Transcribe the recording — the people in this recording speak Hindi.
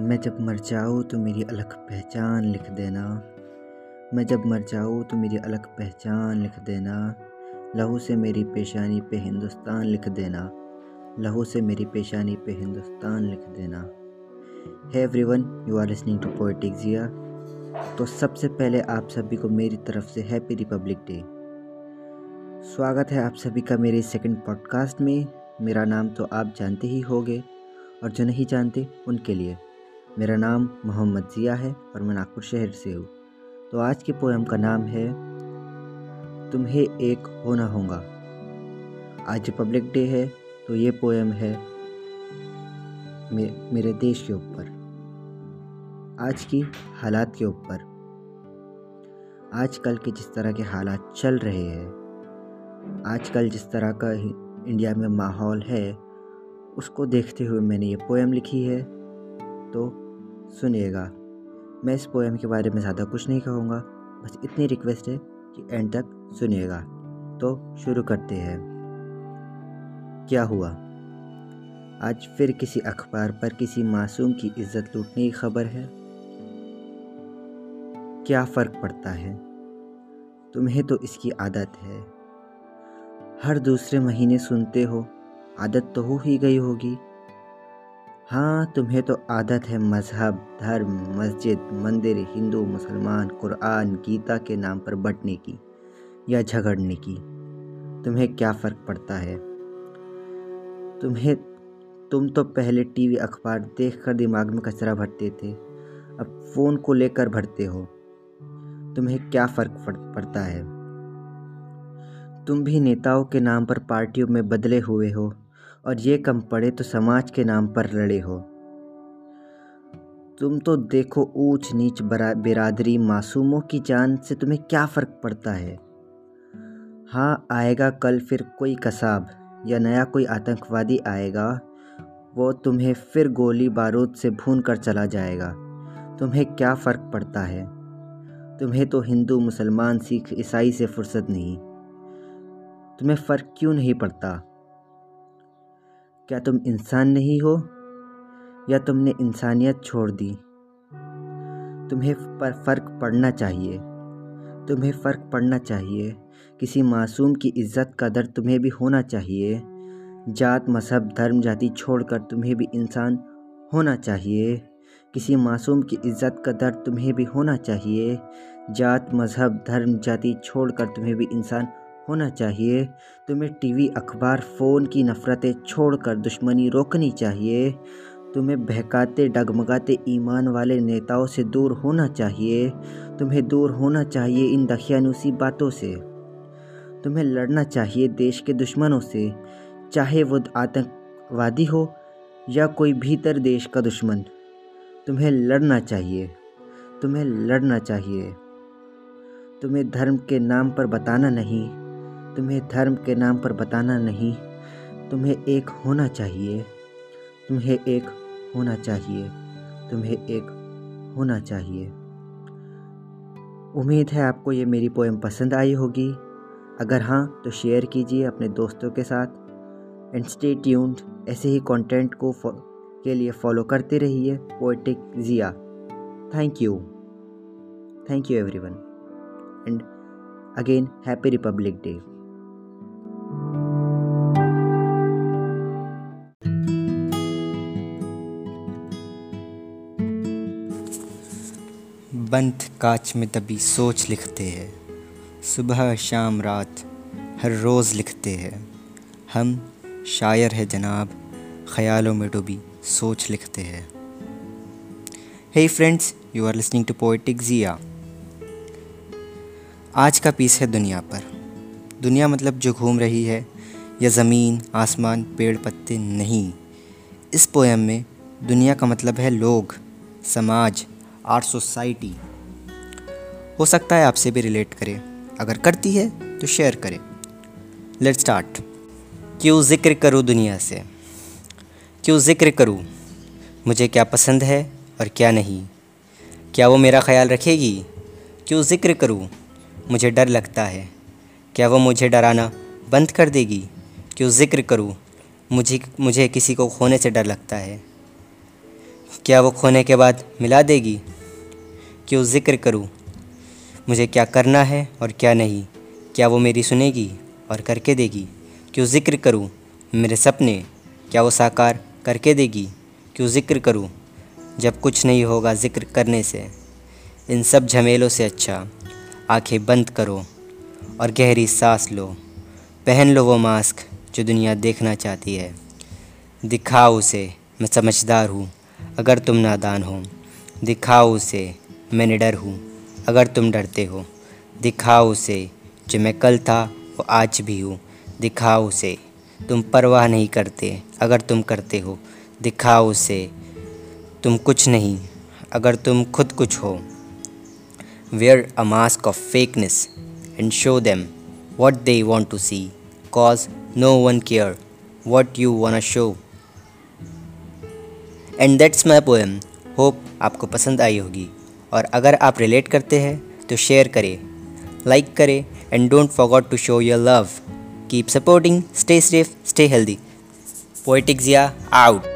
मैं जब मर जाऊँ तो मेरी अलग पहचान लिख देना। मैं जब मर जाऊँ तो मेरी अलग पहचान लिख देना। लहू से मेरी पेशानी पे हिंदुस्तान लिख देना। लहू से मेरी पेशानी पे हिंदुस्तान लिख देना। है everyone you are listening to poetic Jiya तो सबसे पहले आप सभी को मेरी तरफ़ से हैप्पी रिपब्लिक डे स्वागत है आप सभी का मेरे सेकंड पॉडकास्ट में। मेरा नाम तो आप जानते ही होंगे, और जो नहीं जानते, उनके लिए। मेरा नाम मोहम्मद ज़िया है और मैं नागपुर शहर से हूँ। तो आज के पोएम का नाम है तुम्हें एक होना होगा। आज रिपब्लिक डे है तो ये पोएम है मे, मेरे देश के ऊपर। आज की हालात के ऊपर। आजकल के जिस तरह के हालात चल रहे हैं आजकल जिस तरह का इंडिया में माहौल है उसको देखते हुए मैंने ये पोएम लिखी है। तो सुनिएगा। मैं इस पोएम के बारे में ज़्यादा कुछ नहीं कहूँगा, बस इतनी रिक्वेस्ट है कि एंड तक सुनिएगा। तो शुरू करते हैं। क्या हुआ? आज फिर किसी अखबार पर किसी मासूम की इज़्ज़त लूटने की खबर है? क्या फ़र्क पड़ता है? तुम्हें तो इसकी आदत है। हर दूसरे महीने सुनते हो, आदत तो हो ही गई होगी। हाँ तुम्हें तो आदत है मज़हब, धर्म, मस्जिद, मंदिर, हिंदू, मुसलमान, कुरान, गीता के नाम पर बटने की या झगड़ने की। तुम्हें क्या फ़र्क पड़ता है? तुम्हें, तुम तो पहले टीवी अखबार देखकर दिमाग में कचरा भरते थे, अब फ़ोन को लेकर भरते हो। तुम्हें क्या फ़र्क पड़ता है? तुम भी नेताओं के नाम पर पार्टियों में बदले हुए हो। और ये कम पड़े तो समाज के नाम पर लड़े हो। तुम तो देखो ऊंच नीच बिरादरी मासूमों की जान से तुम्हें क्या फ़र्क पड़ता है? हाँ आएगा कल फिर कोई कसाब या नया कोई आतंकवादी आएगा, वो तुम्हें फिर गोली बारूद से भून कर चला जाएगा। तुम्हें क्या फ़र्क पड़ता है? तुम्हें तो हिंदू, मुसलमान, सिख, ईसाई से फुर्सत नहीं। तुम्हें फ़र्क क्यों नहीं पड़ता? क्या तुम इंसान नहीं हो? या तुमने इंसानियत छोड़ दी? तुम्हें पर फ़र्क पड़ना चाहिए। तुम्हें फ़र्क पड़ना चाहिए। किसी मासूम की इज़्ज़त का दर तुम्हें भी होना चाहिए। जात, मज़हब, धर्म, जाति छोड़कर तुम्हें भी इंसान होना चाहिए। किसी मासूम की इज़्ज़त का दर तुम्हें भी होना चाहिए। जात, मज़हब, धर्म, जाति छोड़कर तुम्हें भी इंसान होना चाहिए। तुम्हें टीवी अखबार, फ़ोन की नफ़रतें छोड़कर दुश्मनी रोकनी चाहिए। तुम्हें बहकाते, डगमगाते ईमान वाले नेताओं से दूर होना चाहिए। तुम्हें दूर होना चाहिए इन दखियानुसी बातों से। तुम्हें लड़ना चाहिए देश के दुश्मनों से। चाहे वो आतंकवादी हो या कोई भीतर देश का दुश्मन, तुम्हें लड़ना चाहिए। तुम्हें लड़ना चाहिए। तुम्हें धर्म के नाम पर बताना नहीं। तुम्हें धर्म के नाम पर बताना नहीं। तुम्हें एक होना चाहिए। तुम्हें एक होना चाहिए। तुम्हें एक होना चाहिए। उम्मीद है आपको ये मेरी पोएम पसंद आई होगी। अगर हाँ तो शेयर कीजिए अपने दोस्तों के साथ। एंड स्टे ट्यून्ड ऐसे ही कंटेंट को के लिए फॉलो करते रहिए poetic Jiya thank you thank you everyone and again happy republic day बंद कांच में दबी सोच लिखते हैं। सुबह शाम रात हर रोज़ लिखते हैं। हम शायर है जनाब, ख्यालों में डूबी सोच लिखते हैं। Hey friends you are listening to poetic Jiya आज का पीस है दुनिया पर। दुनिया मतलब जो घूम रही है, या ज़मीन, आसमान, पेड़, पत्ते, नहीं। इस पोएम में दुनिया का मतलब है लोग, समाज आर सोसाइटी। हो सकता है आपसे भी रिलेट करे। अगर करती है तो शेयर करें। लेट स्टार्ट क्यों ज़िक्र करूँ दुनिया से? क्यों ज़िक्र करूँ? मुझे क्या पसंद है और क्या नहीं? क्या वो मेरा ख्याल रखेगी? क्यों ज़िक्र करूँ? मुझे डर लगता है। क्या वो मुझे डराना बंद कर देगी? क्यों ज़िक्र करूँ? मुझे मुझे किसी को खोने से डर लगता है। क्या वो खोने के बाद मिला देगी? क्यों ज़िक्र करूँ? मुझे क्या करना है और क्या नहीं? क्या वो मेरी सुनेगी और करके देगी? क्यों ज़िक्र करूँ? मेरे सपने, क्या वो साकार करके देगी? क्यों ज़िक्र करूँ? जब कुछ नहीं होगा ज़िक्र करने से। इन सब झमेलों से अच्छा आँखें बंद करो और गहरी सांस लो। पहन लो वो मास्क जो दुनिया देखना चाहती है। दिखाओ उसे, मैं समझदार हूँ, अगर तुम नादान हो। दिखाओ उसे मैं निडर हूँ, अगर तुम डरते हो। दिखाओ उसे, जो मैं कल था, वो आज भी हूँ। दिखाओ उसे, तुम परवाह नहीं करते, अगर तुम करते हो। दिखाओ उसे, तुम कुछ नहीं, अगर तुम खुद कुछ हो। Wear a mask of fakeness and show them what they want to see cause no one care what you want show and that's my poem hope आपको पसंद आई होगी। और अगर आप रिलेट करते हैं तो शेयर करें लाइक करें and don't forgot to show your love keep supporting stay safe stay healthy पोइटिक्सिया out